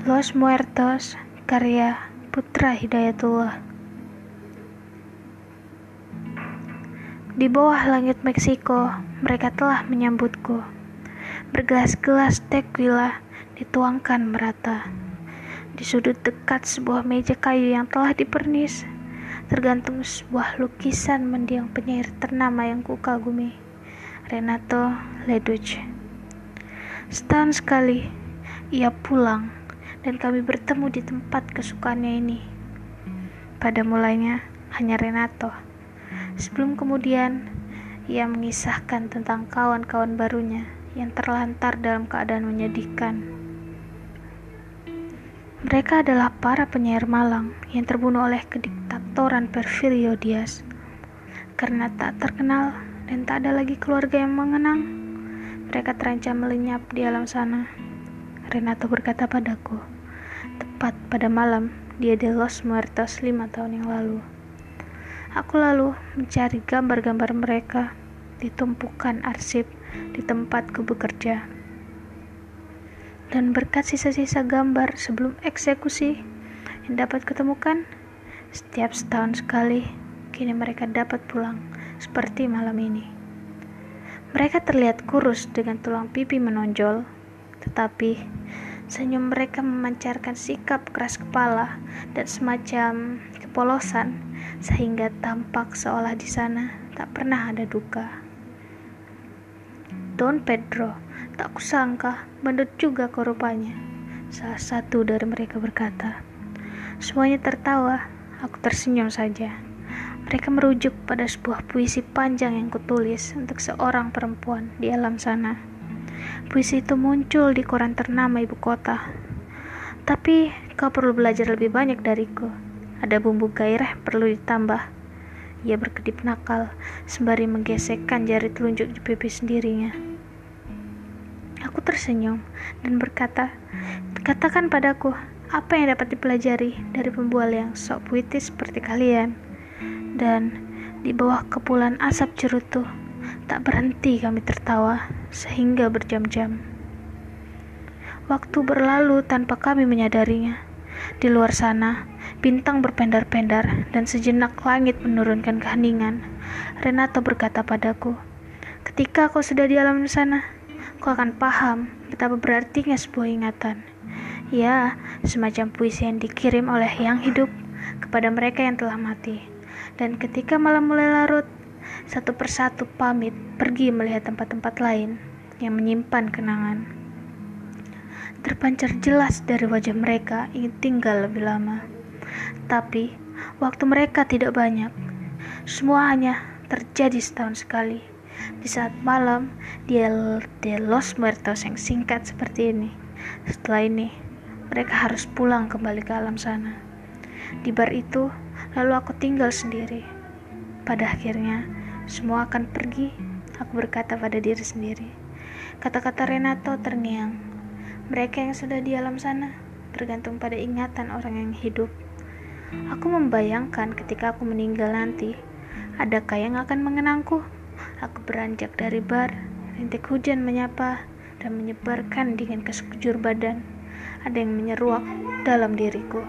Los Muertos, karya Putra Hidayatullah. Di bawah langit Meksiko, mereka telah menyambutku. Bergelas-gelas tequila dituangkan merata. Di sudut dekat sebuah meja kayu yang telah dipernis, tergantung sebuah lukisan mendiang penyair ternama yang kukagumi, Renato Leduc. Setahun sekali, ia pulang dan kami bertemu di tempat kesukaannya ini. Pada mulanya, hanya Renato. Sebelum kemudian, ia mengisahkan tentang kawan-kawan barunya yang terlantar dalam keadaan menyedihkan. Mereka adalah para penyair Malang yang terbunuh oleh kediktatoran Porfirio Diaz. Karena tak terkenal dan tak ada lagi keluarga yang mengenang, mereka terancam melenyap di alam sana. Renato berkata padaku, tepat pada malam dia di Los Muertos lima tahun yang lalu. Aku lalu mencari gambar-gambar mereka di tumpukan arsip di tempatku bekerja. Dan berkat sisa-sisa gambar sebelum eksekusi yang dapat ketemukan setiap setahun sekali kini mereka dapat pulang seperti malam ini. Mereka terlihat kurus dengan tulang pipi menonjol tetapi senyum mereka memancarkan sikap keras kepala dan semacam kepolosan sehingga tampak seolah di sana tak pernah ada duka Don Pedro Tak kusangka, bandut juga kau. Salah satu dari mereka berkata. Semuanya tertawa, aku tersenyum saja. Mereka merujuk pada sebuah puisi panjang yang kutulis untuk seorang perempuan di alam sana. Puisi itu muncul di koran ternama ibu kota. Tapi kau perlu belajar lebih banyak dariku. Ada bumbu gairah perlu ditambah. Ia berkedip nakal, sembari menggesekkan jari telunjuk di pipi sendirinya. Aku tersenyum dan berkata, Katakan padaku, apa yang dapat dipelajari dari pembual yang sok puitis seperti kalian? Dan di bawah kepulan asap cerutu, tak berhenti kami tertawa sehingga berjam-jam. Waktu berlalu tanpa kami menyadarinya. Di luar sana, bintang berpendar-pendar dan sejenak langit menurunkan keheningan. Renato berkata padaku, "Ketika kau sudah di alam sana, kau akan paham betapa berartinya sebuah ingatan. Ya, semacam puisi yang dikirim oleh yang hidup kepada mereka yang telah mati. Dan ketika malam mulai larut, satu persatu pamit pergi melihat tempat-tempat lain yang menyimpan kenangan. Terpancar jelas dari wajah mereka ingin tinggal lebih lama. Tapi, waktu mereka tidak banyak. Semua hanya terjadi setahun sekali di saat malam di El de Los Muertos yang singkat seperti ini. Setelah ini, mereka harus pulang kembali ke alam sana. Di bar itu, lalu aku tinggal sendiri. Pada akhirnya, semua akan pergi, aku berkata pada diri sendiri. Kata-kata Renato terngiang. Mereka yang sudah di alam sana tergantung pada ingatan orang yang hidup. Aku membayangkan ketika aku meninggal nanti, adakah yang akan mengenangku? Aku beranjak dari bar, rintik hujan menyapa dan menyebarkan dingin ke sekujur badan. Ada yang menyeruak dalam diriku.